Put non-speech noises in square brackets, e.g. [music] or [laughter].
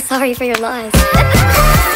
so sorry for your loss. [laughs]